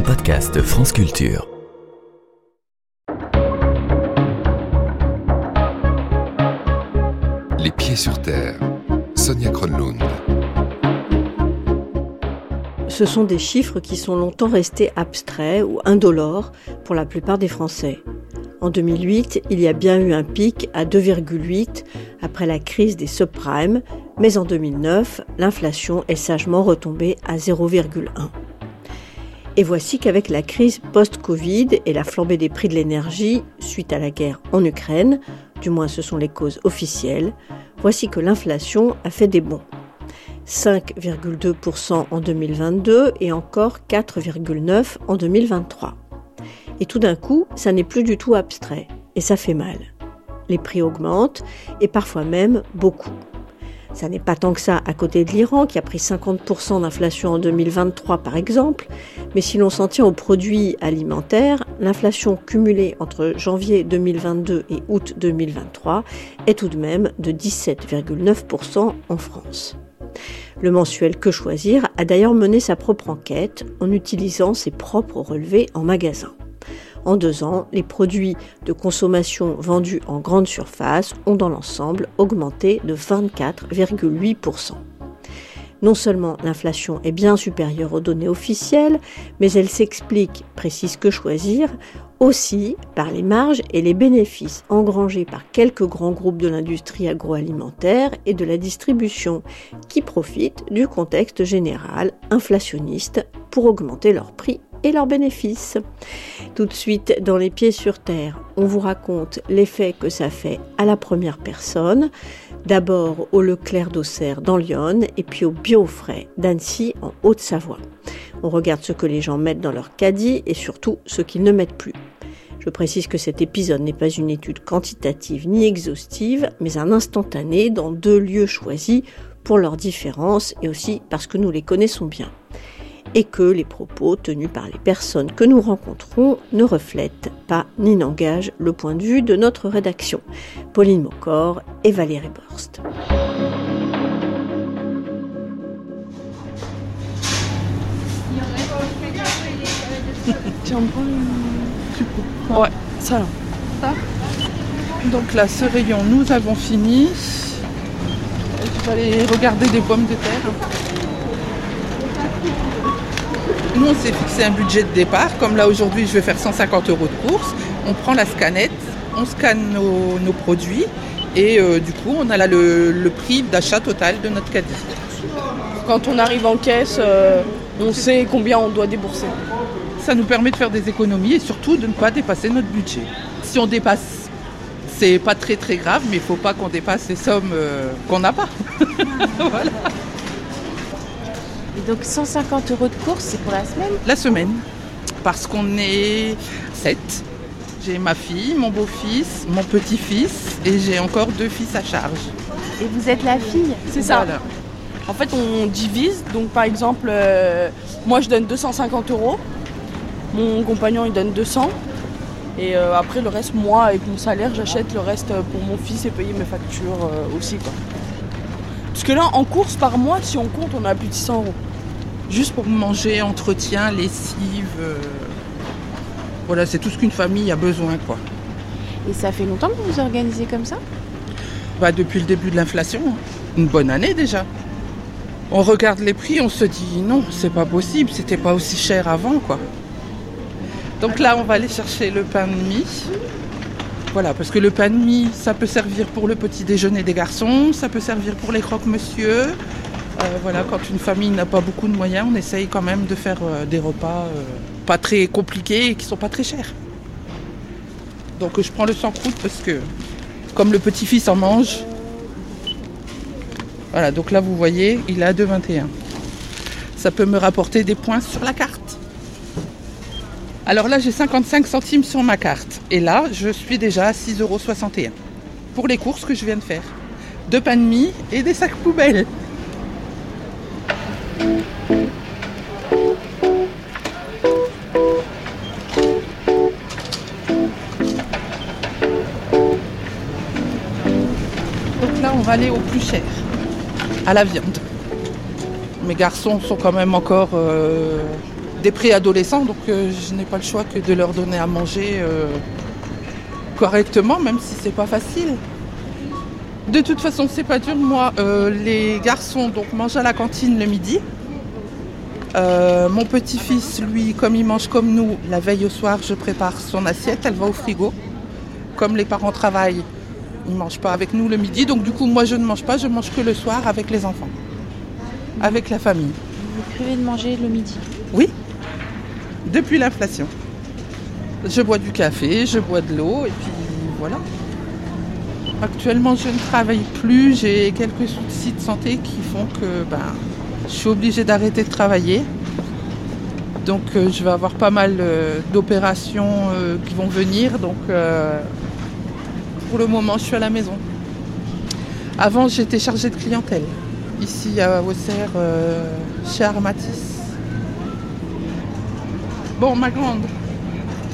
un podcast France Culture. Les pieds sur terre. Sonia Kronlund. Ce sont des chiffres qui sont longtemps restés abstraits ou indolores pour la plupart des Français. En 2008, il y a bien eu un pic à 2,8 après la crise des subprimes, mais en 2009, l'inflation est sagement retombée à 0,1. Et voici qu'avec la crise post-Covid et la flambée des prix de l'énergie suite à la guerre en Ukraine, du moins ce sont les causes officielles, voici que l'inflation a fait des bons. 5,2% en 2022 et encore 4,9% en 2023. Et tout d'un coup, ça n'est plus du tout abstrait, et ça fait mal. Les prix augmentent, et parfois même beaucoup. Ça n'est pas tant que ça à côté de l'Iran, qui a pris 50% d'inflation en 2023 par exemple, mais si l'on s'en tient aux produits alimentaires, l'inflation cumulée entre janvier 2022 et août 2023 est tout de même de 17,9% en France. Le mensuel Que choisir a d'ailleurs mené sa propre enquête en utilisant ses propres relevés en magasin. En deux ans, les produits de consommation vendus en grande surface ont dans l'ensemble augmenté de 24,8%. Non seulement l'inflation est bien supérieure aux données officielles, mais elle s'explique, précise que choisir, aussi par les marges et les bénéfices engrangés par quelques grands groupes de l'industrie agroalimentaire et de la distribution, qui profitent du contexte général inflationniste pour augmenter leurs prix et leurs bénéfices. Tout de suite, dans les pieds sur terre, on vous raconte l'effet que ça fait à la première personne, d'abord au Leclerc d'Auxerre dans Lyon et puis au Biofrais d'Annecy en Haute-Savoie. On regarde ce que les gens mettent dans leur caddie et surtout ce qu'ils ne mettent plus. Je précise que cet épisode n'est pas une étude quantitative ni exhaustive, mais un instantané dans deux lieux choisis pour leurs différences et aussi parce que nous les connaissons bien et que les propos tenus par les personnes que nous rencontrons ne reflètent pas ni n'engagent le point de vue de notre rédaction. Pauline Mocor et Valérie Borst. Ouais, ça là. Ça Donc là, ce rayon, nous avons fini. Je vais aller regarder des pommes de terre. Nous, on s'est fixé un budget de départ. Comme là, aujourd'hui, je vais faire 150 euros de course. On prend la scanette, on scanne nos, produits et euh, du coup, on a là le, prix d'achat total de notre caddie. Quand on arrive en caisse, euh, on sait combien on doit débourser. Ça nous permet de faire des économies et surtout de ne pas dépasser notre budget. Si on dépasse, c'est pas très très grave, mais il ne faut pas qu'on dépasse les sommes euh, qu'on n'a pas. voilà. Et donc 150 euros de course, c'est pour la semaine? La semaine. Parce qu'on est 7. J'ai ma fille, mon beau-fils, mon petit-fils et j'ai encore deux fils à charge. Et vous êtes la fille? C'est ça. En fait, on divise. Donc, par exemple, euh, moi, je donne 250 euros. Mon compagnon, il donne 200. Et euh, après, le reste, moi, avec mon salaire, j'achète le reste pour mon fils et payer mes factures euh, aussi. Quoi. Parce que là, en course par mois, si on compte, on a plus de 100 euros juste pour manger, entretien, lessive. Euh, voilà, c'est tout ce qu'une famille a besoin, quoi. Et ça fait longtemps que vous vous organisez comme ça? Bah, Depuis le début de l'inflation. Hein. Une bonne année déjà. On regarde les prix, on se dit non, c'est pas possible, c'était pas aussi cher avant, quoi. Donc là, on va aller chercher le pain de mie. Voilà, parce que le pain de mie, ça peut servir pour le petit déjeuner des garçons, ça peut servir pour les croque-monsieur, voilà, quand une famille n'a pas beaucoup de moyens, on essaye quand même de faire euh, des repas euh, pas très compliqués et qui sont pas très chers. Donc je prends le sans croûte parce que comme le petit-fils en mange, voilà, donc là vous voyez, il à 2,21. Ça peut me rapporter des points sur la carte. Alors là j'ai 55 centimes sur ma carte. Et là je suis déjà à 6,61 euros pour les courses que je viens de faire. Deux pains de mie et des sacs poubelles. Aller au plus cher, à la viande. Mes garçons sont quand même encore euh, des préadolescents, donc euh, je n'ai pas le choix que de leur donner à manger euh, correctement, même si c'est pas facile. De toute façon, c'est pas dur. Moi, euh, les garçons donc mangent à la cantine le midi. Mon petit-fils, lui, comme il mange comme nous, la veille au soir, je prépare son assiette, elle va au frigo. Comme les parents travaillent, ils ne mangent pas avec nous le midi, donc du coup, moi, je ne mange pas, je mange que le soir avec les enfants, avec la famille. Vous privez de manger le midi. Oui, depuis l'inflation. Je bois du café, je bois de l'eau, et puis voilà. Actuellement, je ne travaille plus, j'ai quelques soucis de santé qui font que ben, je suis obligée d'arrêter de travailler. Donc euh, je vais avoir pas mal euh, d'opérations euh, qui vont venir. Donc pour le moment, je suis à la maison. Avant, j'étais chargée de clientèle, ici à Auxerre, euh, chez Armatis. Bon, ma grande,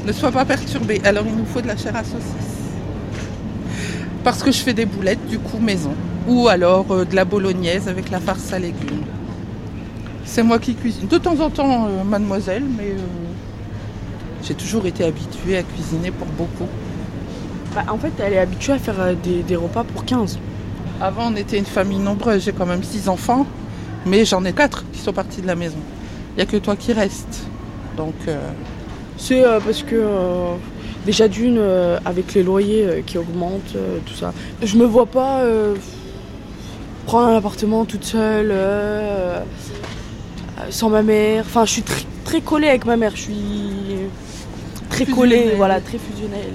ne sois pas perturbée. Alors il nous faut de la chair à saucisse. Parce que je fais des boulettes, du coup, maison. Ou alors euh, de la bolognaise avec la farce à légumes. C'est moi qui cuisine. De temps en temps, euh, mademoiselle, mais j'ai toujours été habituée à cuisiner pour beaucoup. Bah, en fait, elle est habituée à faire euh, des, des repas pour 15. Avant, on était une famille nombreuse. J'ai quand même six enfants, mais j'en ai quatre qui sont partis de la maison. Il n'y a que toi qui restes. Donc, euh, C'est euh, parce que euh, déjà d'une, avec les loyers qui augmentent, tout ça, je me vois pas prendre un appartement toute seule, sans ma mère. Enfin, je suis très, très collée avec ma mère. Je suis très collée, voilà, très fusionnelle.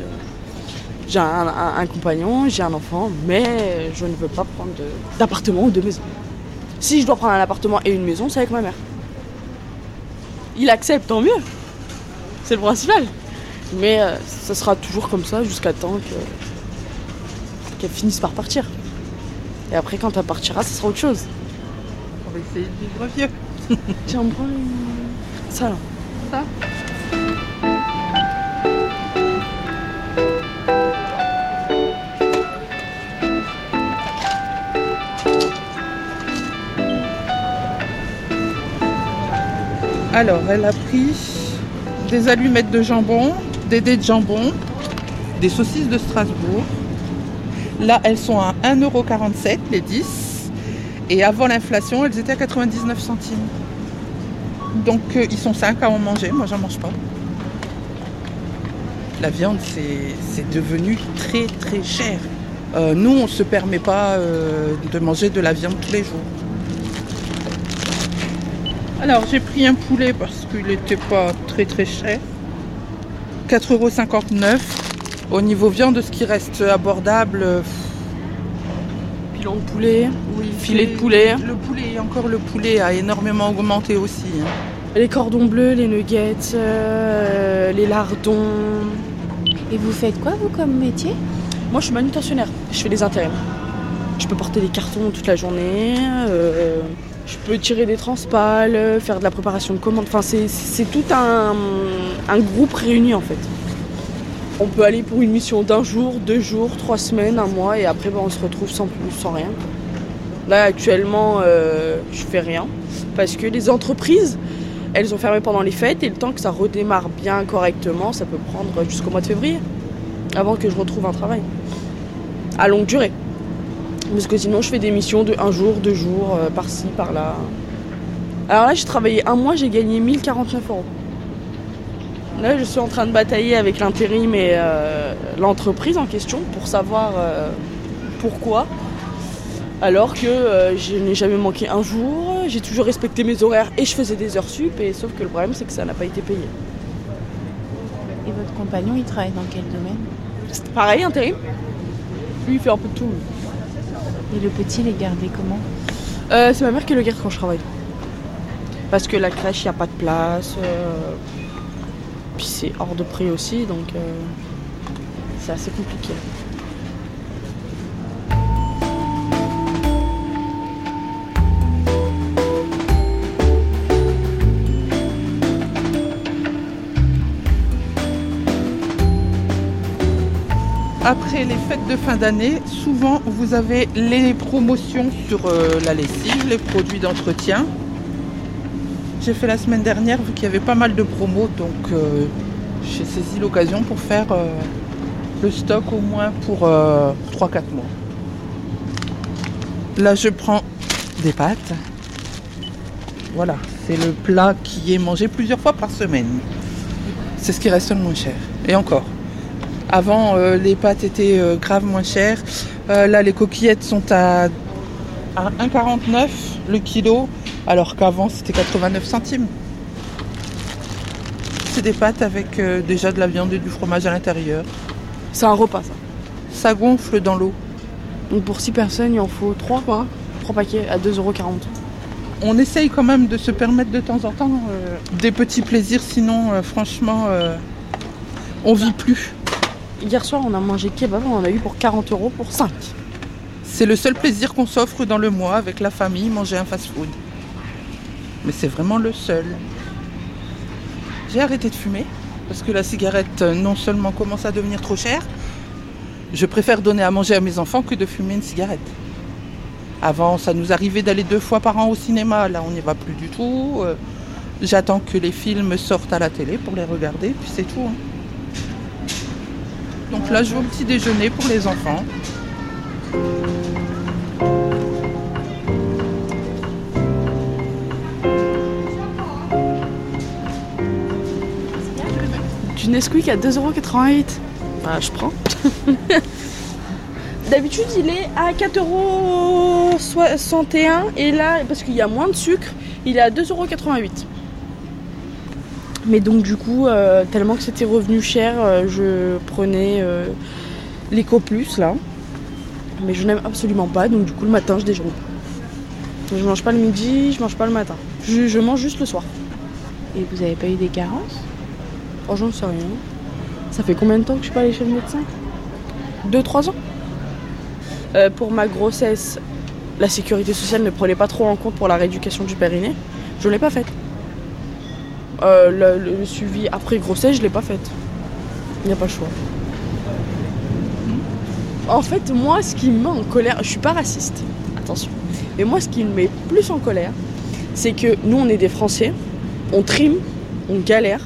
J'ai un, un- un compagnon, j'ai un enfant, mais je ne veux pas prendre d'appartement ou de maison. Si je dois prendre un appartement et une maison, c'est avec ma mère. Il accepte, tant mieux. C'est le principal. Mais euh, ça sera toujours comme ça jusqu'à temps que- qu'elle finisse par partir. Et après, quand elle partira, ça sera autre chose. on va essayer de vivre vieux. Tiens, prends une... Ça là. Ça? Alors, elle a pris des allumettes de jambon, des dés de jambon, des saucisses de Strasbourg. Là, elles sont à 1,47€ les 10. Et avant l'inflation, elles étaient à 99 centimes. Donc euh, ils sont 5 à en manger, moi j'en mange pas. La viande c'est devenu très très cher. Euh, nous on ne se permet pas euh, de manger de la viande tous les jours. Alors j'ai pris un poulet parce qu'il n'était pas très très cher. 4,59€. Au niveau viande, ce qui reste abordable, euh, Pilon de poulet, oui, filet de poulet, Le poulet, encore le poulet a énormément augmenté aussi. hein. les cordons bleus, les nuggets, euh, les lardons. Et vous faites quoi, vous, comme métier? Moi, je suis manutentionnaire. Je fais des intérims. Je peux porter des cartons toute la journée. euh, je peux tirer des transpales, euh, faire de la préparation de commandes. Enfin, c'est- tout un, groupe réuni en fait. On peut aller pour une mission d'un jour, deux jours, trois semaines, un mois, et après, ben, on se retrouve sans sans rien. Là, actuellement, euh, je fais rien parce que les entreprises, elles ont fermé pendant les fêtes et le temps que ça redémarre bien correctement, ça peut prendre jusqu'au mois de février avant que je retrouve un travail à longue durée. Parce que sinon, je fais des missions de un jour, deux jours, euh, par-ci, par-là. Alors là, j'ai travaillé un mois, j'ai gagné 1049 euros. Là, je suis en train de batailler avec l'intérim et euh, l'entreprise en question pour savoir euh, pourquoi. Alors que euh, je n'ai jamais manqué un jour, j'ai toujours respecté mes horaires et je faisais des heures sup, et sauf que le problème, c'est que ça n'a pas été payé. Et votre compagnon, il travaille dans quel domaine? Pareil, intérim. Lui, il fait un peu de tout. Et le petit, il est gardé comment Euh, c'est ma mère qui le garde quand je travaille. Parce que la crèche, il n'y a pas de place. euh, Puis c'est hors de prix aussi, donc euh, c'est assez compliqué. Après les fêtes de fin d'année, souvent vous avez les promotions sur euh, la lessive, les produits d'entretien. j'ai fait la semaine dernière, vu qu'il y avait pas mal de promos, donc euh, j'ai saisi l'occasion pour faire euh, le stock au moins pour 3-4 mois. Là, je prends des pâtes. Voilà, c'est le plat qui est mangé plusieurs fois par semaine. C'est ce qui reste le moins cher. Et encore. Avant, euh, les pâtes étaient euh, grave moins chères. Euh, là, les coquillettes sont à, à 1,49 le kilo, alors qu'avant, c'était 89 centimes. C'est des pâtes avec déjà de la viande et du fromage à l'intérieur. C'est un repas ça. Ça gonfle dans l'eau. Donc pour 6 personnes, il en faut 3 quoi. 3 paquets à 2,40€. On essaye quand même de se permettre de temps en temps euh, des petits plaisirs, sinon, euh, franchement, euh, on vit plus. Hier soir, on a mangé kebab, on en a eu pour 40 euros pour 5. C'est le seul plaisir qu'on s'offre dans le mois avec la famille, manger un fast-food. Mais c'est vraiment le seul. J'ai arrêté de fumer parce que la cigarette euh, non seulement commence à devenir trop chère, je préfère donner à manger à mes enfants que de fumer une cigarette. Avant, ça nous arrivait d'aller deux fois par an au cinéma. Là, on n'y va plus du tout. Euh, J'attends que les films sortent à la télé pour les regarder, puis c'est tout. hein. Donc là, je vais au petit déjeuner pour les enfants. Du Nesquik à 2,88€. Bah, je prends. D'habitude, il est à 4,61€ et là, parce qu'il y a moins de sucre, il est à 2,88€. Mais donc, du coup, euh, tellement que c'était revenu cher, euh, je prenais euh, l'Eco Plus là. Mais je n'aime absolument pas, donc du coup, le matin, je déjeune. Je mange pas le midi, je mange pas le matin. Je, je mange juste le soir. Et vous avez pas eu des carences? Franchement, je sais rien. Ça fait combien de temps que je suis pas allée chez le médecin? 2-3 ans. Pour ma grossesse, la sécurité sociale ne prenait pas trop en compte pour la rééducation du périnée. Je l'ai pas faite. Euh, le, le suivi après grossesse, je l'ai pas faite. Il n'y a pas le choix. En fait, moi, ce qui me met en colère, je suis pas raciste, attention. Mais moi, ce qui me met plus en colère, c'est que nous, on est des Français, on trime, on galère.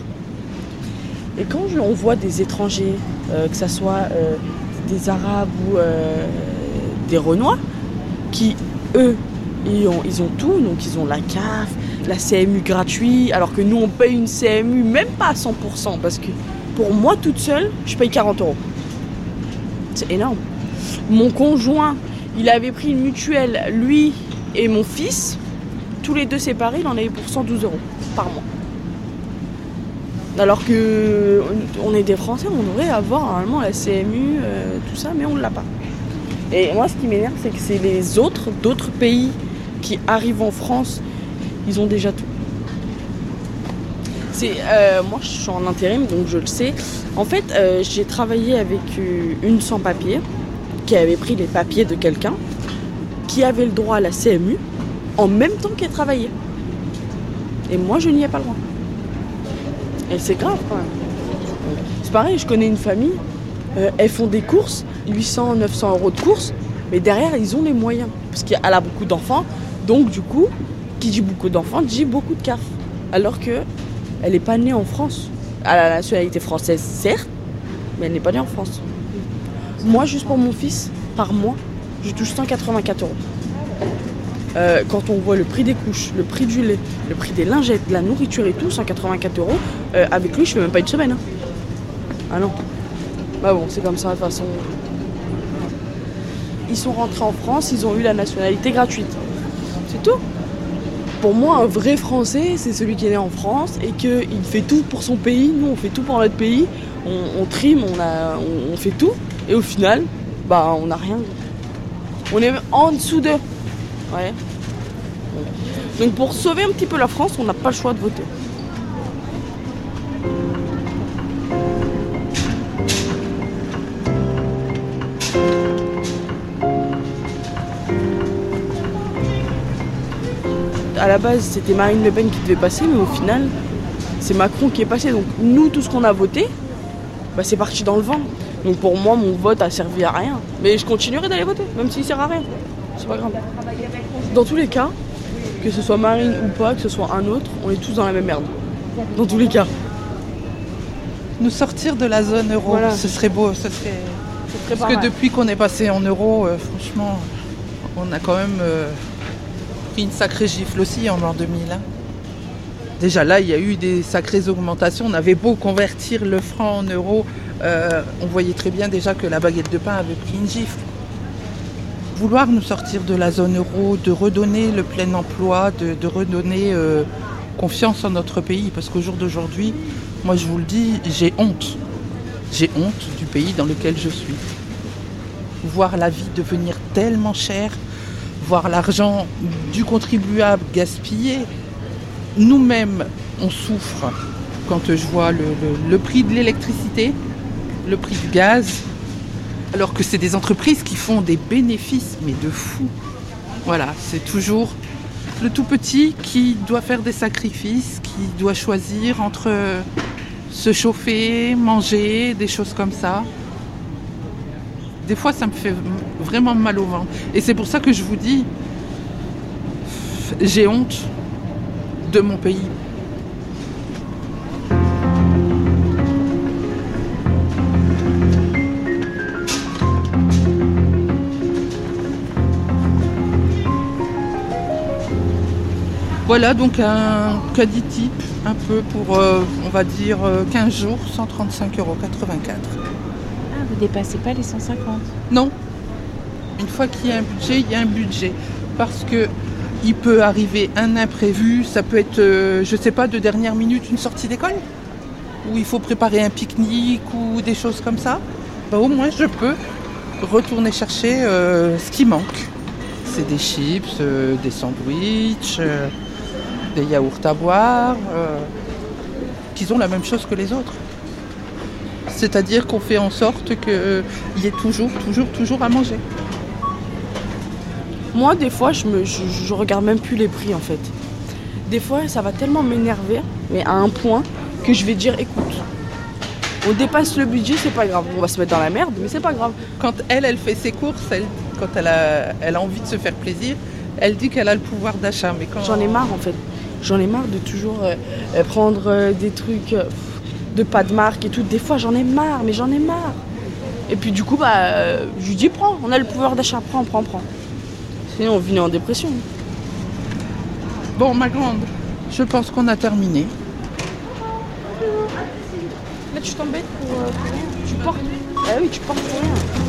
Et quand on voit des étrangers, euh, que ce soit euh, des Arabes ou euh, des Renois, qui, eux, ils ont, ils ont tout, donc ils ont la CAF, la CMU gratuit, alors que nous, on paye une CMU même pas à 100%, parce que pour moi, toute seule, je paye 40 euros. C'est énorme. Mon conjoint, il avait pris une mutuelle, lui et mon fils, tous les deux séparés, il en avait pour 112 euros par mois. Alors que on est des Français, on devrait avoir normalement la CMU, euh, tout ça, mais on ne l'a pas. Et moi, ce qui m'énerve, c'est que c'est les autres, d'autres pays qui arrivent en France, ils ont déjà tout. Euh, moi, je suis en intérim, donc je le sais. En fait, euh, j'ai travaillé avec euh, une sans-papier qui avait pris les papiers de quelqu'un, qui avait le droit à la CMU en même temps qu'elle travaillait. Et moi, je n'y ai pas le droit. Et c'est grave quand même. C'est pareil, je connais une famille, elles font des courses, 800, 900 euros de courses, mais derrière, ils ont les moyens. Parce qu'elle a beaucoup d'enfants, donc du coup, qui dit beaucoup d'enfants, dit beaucoup de CAF. Alors que elle n'est pas née en France. Elle a la nationalité française, certes, mais elle n'est pas née en France. Moi, juste pour mon fils, par mois, je touche 184 euros. Euh, quand on voit le prix des couches, le prix du lait, le prix des lingettes, de la nourriture et tout, 184 euros, euh, avec lui, je fais même pas une semaine. hein. Ah non. Bah bon, c'est comme ça, de toute façon. Ils sont rentrés en France, ils ont eu la nationalité gratuite. C'est tout. Pour moi, un vrai Français, c'est celui qui est né en France et qu'il fait tout pour son pays. Nous, on fait tout pour notre pays. On, trime, on, a, on fait tout. Et au final, bah, on n'a rien. On est en dessous d'eux. Ouais. Donc pour sauver un petit peu la France, on n'a pas le choix de voter. La base, c'était Marine Le Pen qui devait passer, mais au final, c'est Macron qui est passé. Donc nous, tout ce qu'on a voté, bah, c'est parti dans le vent. Donc pour moi, mon vote a servi à rien. Mais je continuerai d'aller voter, même s'il sert à rien. C'est pas grave. Dans tous les cas, que ce soit Marine ou pas, que ce soit un autre, on est tous dans la même merde. Dans tous les cas. Nous sortir de la zone euro, Voilà. ce serait beau. Ce serait... Parce que depuis qu'on est passé en euro, euh, franchement, on a quand même euh, pris une sacrée gifle aussi en l'an 2000. hein. Déjà là, il y a eu des sacrées augmentations. On avait beau convertir le franc en euros, euh, on voyait très bien déjà que la baguette de pain avait pris une gifle. Vouloir nous sortir de la zone euro, de redonner le plein emploi, de, redonner euh, confiance en notre pays, parce qu'au jour d'aujourd'hui, moi je vous le dis, j'ai honte. J'ai honte du pays dans lequel je suis. Voir la vie devenir tellement chère, voir l'argent du contribuable gaspillé. Nous-mêmes, on souffre quand je vois le, prix de l'électricité, le prix du gaz, alors que c'est des entreprises qui font des bénéfices, mais de fou. Voilà, c'est toujours le tout petit qui doit faire des sacrifices, qui doit choisir entre se chauffer, manger, des choses comme ça. Des fois, ça me fait vraiment mal au ventre. Et c'est pour ça que je vous dis, j'ai honte de mon pays. Voilà donc un caddie type, un peu pour, euh, on va dire, euh, 15 jours, 135,84 euros. Vous dépassez pas les 150. Non. Une fois qu'il y a un budget, il y a un budget. Parce que il peut arriver un imprévu, ça peut être, euh, je sais pas, de dernière minute, une sortie d'école, où il faut préparer un pique-nique ou des choses comme ça. Bah, au moins, je peux retourner chercher euh, ce qui manque. C'est des chips, euh, des sandwichs, des yaourts à boire, qu'ils ont la même chose que les autres. C'est-à-dire qu'on fait en sorte qu'il y ait toujours, toujours, toujours à manger. Moi, des fois, je, me, je, je regarde même plus les prix en fait. Des fois, ça va tellement m'énerver, mais à un point que je vais dire écoute, on dépasse le budget, c'est pas grave. On va se mettre dans la merde, mais c'est pas grave. Quand elle, elle fait ses courses, elle- quand elle a, elle a envie de se faire plaisir, elle dit qu'elle a le pouvoir d'achat. Mais quand J'en ai marre en fait. J'en ai marre de toujours euh, euh, prendre euh, des trucs euh, de pas de marque et tout. Des fois, j'en ai marre, mais j'en ai marre. Et puis du coup, bah, euh, je lui dis prends, on a le pouvoir d'achat, prends, prends, prends. Sinon, on finit en dépression. Bon, ma grande, je pense qu'on a terminé. Là, tu t'embêtes pour, euh, pour rien. Tu portes. Ah oui, tu portes pour rien.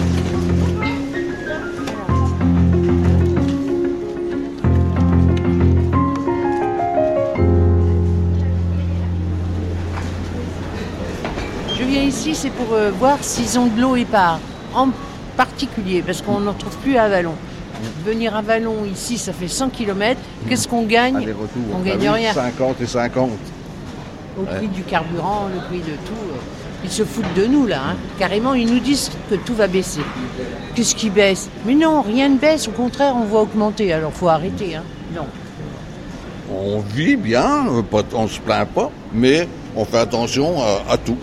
Je viens ici, c'est pour euh, voir s'ils ont de l'eau épars, en particulier, parce qu'on n'en trouve plus à Vallon. Venir à Vallon, ici, ça fait 100 km. Qu'est-ce qu'on gagne. On Bah gagne oui, rien. 50 et 50. Au prix du carburant, le prix de tout. euh, Ils se foutent de nous, là. hein. Carrément, ils nous disent que tout va baisser. Qu'est-ce qui baisse? Mais non, rien ne baisse. Au contraire, on va augmenter. Alors, faut arrêter. Hein. Non. On vit bien, pas- on se plaint pas, mais on fait attention à, à tout.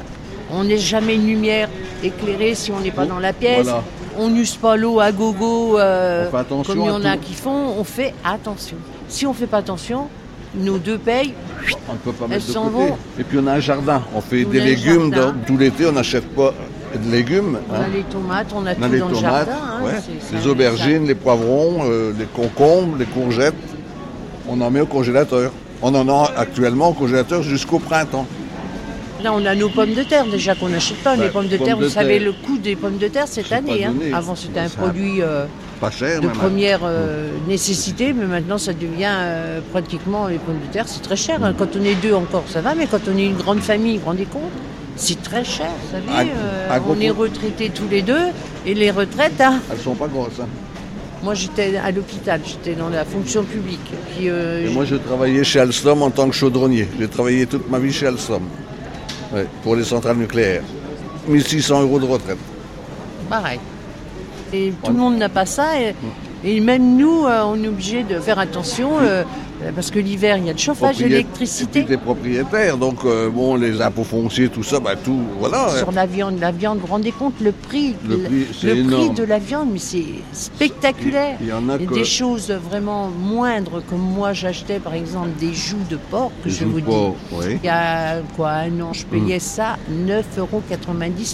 On n'est jamais une lumière éclairée si on n'est pas dans la pièce. Voilà. On n'use pas l'eau à gogo euh, On fait attention comme il y en a qui font. On fait attention. Si on fait pas attention, nos deux payes, On ne peut pas Elles mettre de s'en côté. vont. Et puis on a un jardin, on fait On des légumes. dans- tout l'été, on n'achète pas de légumes. on hein. a les tomates, on a On tout les dans le jardin. hein. ouais, les ça- aubergines, les poivrons, euh, les concombres, les courgettes. On en met au congélateur. On en a actuellement au congélateur jusqu'au printemps. Là, on a nos pommes de terre déjà qu'on n'achète pas. Les pommes de pommes terre, de vous savez le coût des pommes de terre cette année. hein. Avant, c'était un produit euh, Pas cher, de hein. première euh, nécessité, mais maintenant, ça devient euh, pratiquement les pommes de terre. C'est très cher. hein. Quand on est deux encore, ça va, mais quand on est une grande famille, vous vous rendez compte? C'est très cher, vous savez. À- à gros on est retraités tous les deux, et les retraites, hein, Elles sont pas grosses. hein. Moi, j'étais à l'hôpital, j'étais dans la fonction publique. Puis, euh, Et moi, j'ai travaillé chez Alstom en tant que chaudronnier. J'ai travaillé toute ma vie chez Alstom. Pour les centrales nucléaires. 1600 euros de retraite. pareil. Et tout le monde n'a pas ça. Et, même nous, euh, on est obligé de faire attention. Euh, Parce que l'hiver, il y a le chauffage, l'électricité. Des propriétaires, donc euh, bon, les impôts fonciers, tout ça, bah tout, voilà. Sur la viande, la viande, vous vous rendez compte le prix, Le prix, le de la viande, mais c'est spectaculaire. Il y en a que des choses vraiment moindres, comme moi j'achetais par exemple des joues de porc, que des je vous dis. oui. Il y a quoi, un an, je payais ça 9,90 euros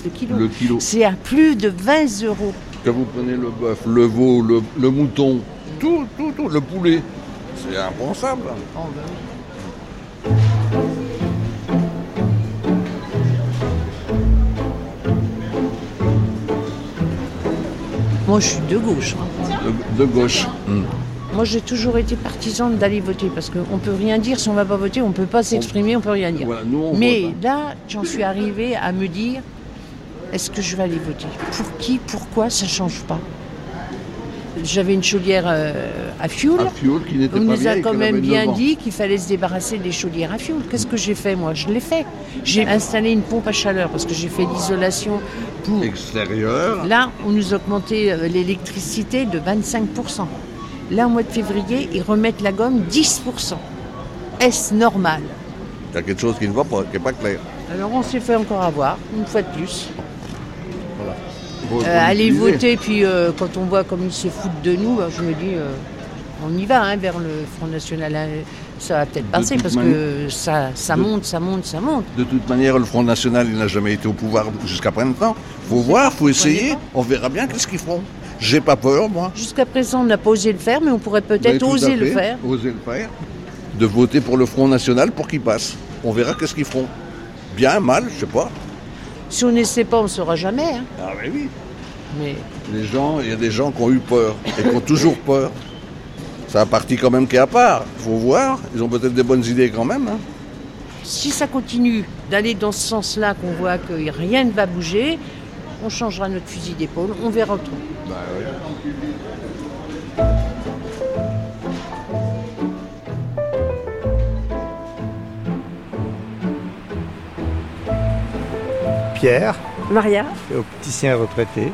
le kilo. Le kilo. C'est à plus de 20 euros. Que vous prenez le bœuf, le veau, le, le mouton, tout, tout, tout, le poulet, c'est impensable. Oh, ben oui. Moi, je suis de gauche. hein. De, de gauche. Moi, j'ai toujours été partisane d'aller voter parce qu'on ne peut rien dire si on ne va pas voter, on ne peut pas s'exprimer, on ne peut rien dire. Voilà, nous, on Mais vote, hein. là, j'en suis arrivée à me dire est-ce que je vais aller voter? Pour qui? Pourquoi? Ça ne change pas. J'avais une chaudière euh, à fioul. Un fioul qui n'était On pas nous a quand même bien 9 ans. dit qu'il fallait se débarrasser des chaudières à fioul. Qu'est-ce que j'ai fait moi? Je l'ai fait. J'ai installé une pompe à chaleur parce que j'ai fait l'isolation pour. Extérieur. Là, on nous a augmenté euh, l'électricité de 25%. Là, au mois de février, ils remettent la gomme 10%. Est-ce normal? Il y a quelque chose qui ne va pas, qui n'est pas clair. Alors, on s'est fait encore avoir, une fois de plus. Faut Euh, aller voter, puis euh, quand on voit comme ils se foutent de nous, bah, je me dis, euh, on y va hein, vers le Front National. Ça va peut-être passer parce que ça, ça de- monte, ça monte, ça monte. De toute manière, le Front National, il n'a jamais été au pouvoir jusqu'à maintenant. faut voir, faut essayer. On verra bien qu'est-ce qu'ils feront. J'ai pas peur, moi. Jusqu'à présent, on n'a pas osé le faire, mais on pourrait peut-être oser le faire. Oser le faire. De voter pour le Front National pour qu'il passe. On verra qu'est-ce qu'ils feront. Bien, mal, je sais pas. Si on n'essaie pas, on ne saura jamais. hein. Ah mais oui. Mais Les gens, il y a des gens qui ont eu peur et qui ont toujours peur. C'est un parti quand même qui est à part. faut voir. Ils ont peut-être des bonnes idées quand même. hein. si ça continue d'aller dans ce sens-là, qu'on voit que rien ne va bouger, on changera notre fusil d'épaule, on verra tout. Bah Pierre, Maria, opticien retraité,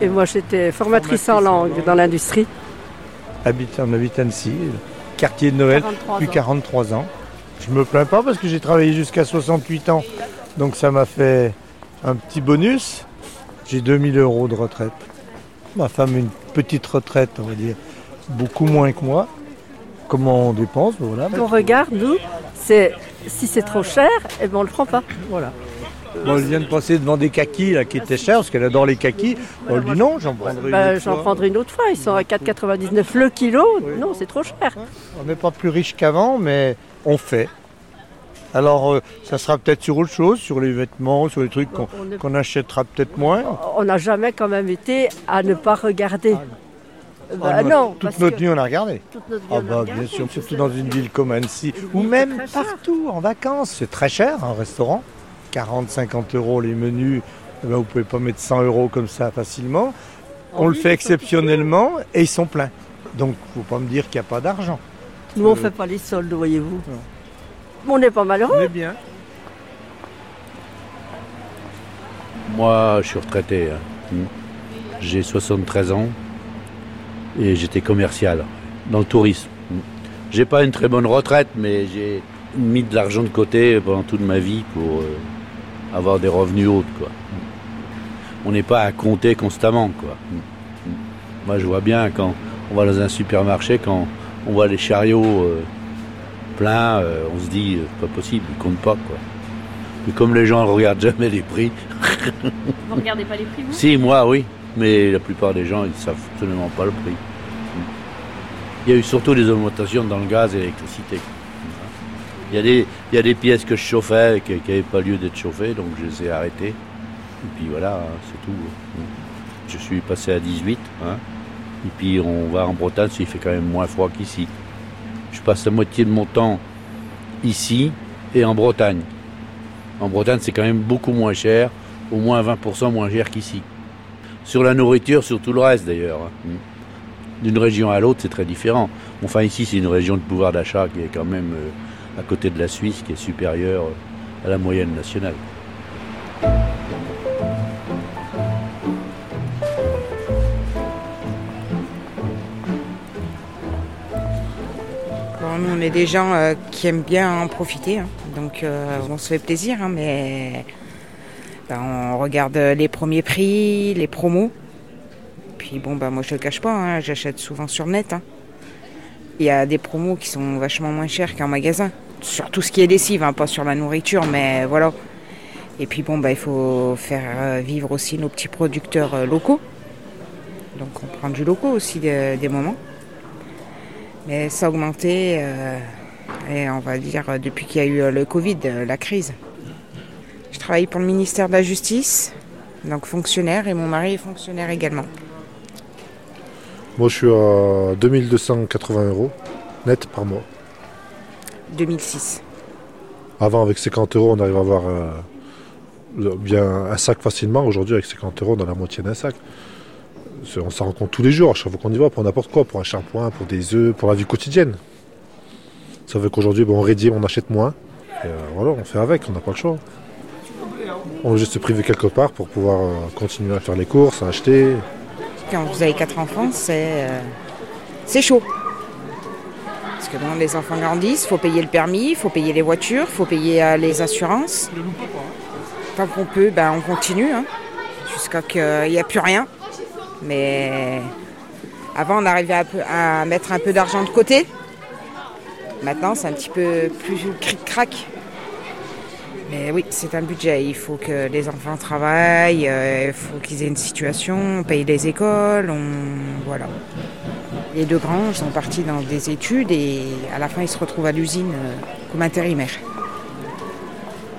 et moi j'étais formatrice en langue dans l'industrie. habite, on habite Annecy, quartier de Noël, 43 depuis ans. 43 ans. Je me plains pas parce que j'ai travaillé jusqu'à 68 ans, donc ça m'a fait un petit bonus. J'ai 2000 euros de retraite. Ma femme une petite retraite, on va dire, beaucoup moins que moi. Comment on dépense, voilà. On regarde, nous, c'est si c'est trop cher, eh ben on le prend pas. Voilà. Bon, elle vient de passer devant des kakis là, qui étaient chers, parce qu'elle adore les kakis. On lui dit non, j'en prendrai une Ben, autre J'en prendrai une autre fois, ils sont à 4,99 le kilo. Non, c'est trop cher. On n'est pas plus riche qu'avant, mais on fait. Alors, euh, ça sera peut-être sur autre chose, sur les vêtements, sur les trucs qu'on achètera peut-être moins. On n'a jamais quand même été à ne pas regarder. Ben, Ah, non, toute notre nuit, on a regardé. toute notre vie, Ah bah regardé, bien sûr, surtout dans une ville comme Annecy, ou même cher. partout en vacances. C'est très cher un restaurant. 40-50 euros les menus, eh ben, vous pouvez pas mettre 100 euros comme ça facilement. On le fait exceptionnellement et ils sont pleins. Donc faut pas me dire qu'il n'y a pas d'argent. Nous, on ne fait pas les soldes, voyez-vous. On n'est pas malheureux. On est bien. Moi, je suis retraité. hein. Mm. J'ai 73 ans et j'étais commercial dans le tourisme. Mm. J'ai pas une très bonne retraite, mais j'ai mis de l'argent de côté pendant toute ma vie pour euh, avoir des revenus hauts. Quoi. On n'est pas à compter constamment. Quoi. Moi, je vois bien quand on va dans un supermarché, quand on voit les chariots euh, pleins, euh, on se dit, euh, pas possible, ils comptent pas. Quoi. Et comme les gens ne regardent jamais les prix, Vous regardez pas les prix, vous? Si, moi, oui. Mais la plupart des gens, ils savent absolument pas le prix. Il y a eu surtout des augmentations dans le gaz et l'électricité. Il y, a des, pièces que je chauffais qui n'avaient pas lieu d'être chauffées, donc je les ai arrêtées. Et puis voilà, hein, c'est tout. Je suis passé à 18. hein. Et puis on va en Bretagne, il fait quand même moins froid qu'ici. Je passe la moitié de mon temps ici et en Bretagne. En Bretagne, c'est quand même beaucoup moins cher, au moins 20% moins cher qu'ici. Sur la nourriture, sur tout le reste d'ailleurs. hein. D'une région à l'autre, c'est très différent. Enfin, ici, c'est une région de pouvoir d'achat qui est quand même euh, à côté de la Suisse, qui est supérieure à la moyenne nationale. Bon, nous, on est des gens euh, qui aiment bien en profiter. hein. Donc euh, on se fait plaisir, hein, mais ben, on regarde les premiers prix, les promos. Puis bon, bah moi je le cache pas, hein, j'achète souvent sur net. Il y a des promos qui sont vachement moins chers qu'en magasin. Sur tout ce qui est lessive, hein, pas sur la nourriture, mais voilà. Et puis bon, bah, il faut faire euh, vivre aussi nos petits producteurs euh, locaux. Donc on prend du locaux aussi des, moments. Mais ça a augmenté, euh, et on va dire, depuis qu'il y a eu le Covid, la crise. Je travaille pour le ministère de la Justice, donc fonctionnaire, et mon mari est fonctionnaire également. Moi, je suis à 2280 euros net par mois. 2006. Avant, avec 50 euros, on arrive à avoir euh, bien un sac facilement. Aujourd'hui, avec 50 euros, on a la moitié d'un sac. On s'en rend compte tous les jours, à chaque fois qu'on y va, pour n'importe quoi, pour un shampoing, pour des œufs, pour la vie quotidienne. Ça veut qu'aujourd'hui, bon, on réduit, on achète moins. Et euh, voilà, on fait avec, on n'a pas le choix. On veut juste se priver quelque part pour pouvoir euh, continuer à faire les courses, à acheter. Quand vous avez quatre enfants, c'est euh, c'est chaud. Parce que bon, les enfants grandissent, il faut payer le permis, il faut payer les voitures, il faut payer euh, les assurances. Tant qu'on peut, ben, on continue, hein, jusqu'à qu'il n'y a plus rien. Mais avant, on arrivait à, à mettre un peu d'argent de côté. Maintenant, c'est un petit peu plus cric-crac. Mais oui, c'est un budget. Il faut que les enfants travaillent, euh, il faut qu'ils aient une situation, on paye les écoles, on... voilà. Les deux grands sont partis dans des études et à la fin ils se retrouvent à l'usine euh, comme intérimaires.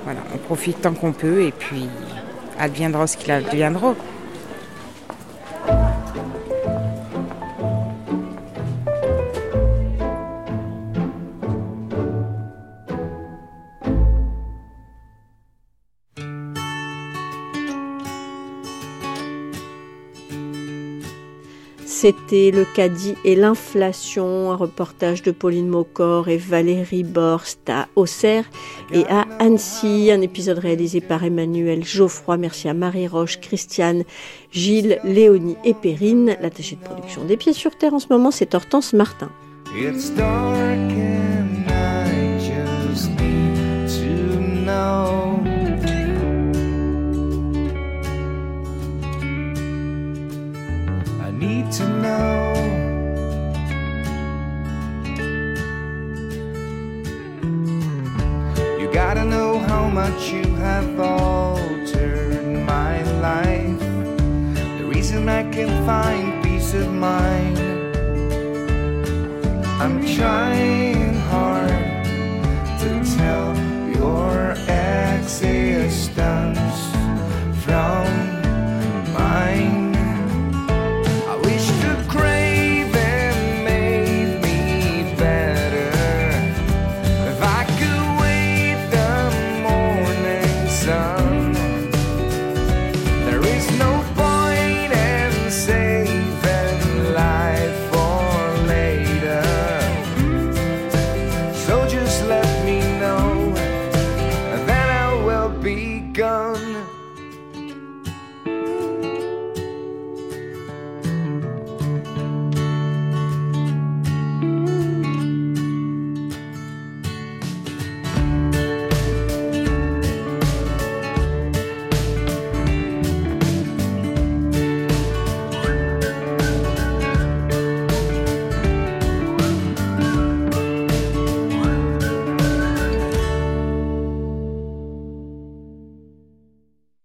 Voilà, on profite tant qu'on peut et puis adviendra ce qu'il adviendra. C'était le caddie et l'inflation, un reportage de Pauline Mocor et Valérie Borst à Auxerre et à Annecy, un épisode réalisé par Emmanuel Geoffroy. Merci à Marie Roche, Christiane, Gilles, Léonie et Perrine. L'attaché de production des pieds sur terre en ce moment, c'est Hortense Martin. much you have altered my life. The reason I can find peace of mind. I'm trying hard to tell your ex existence.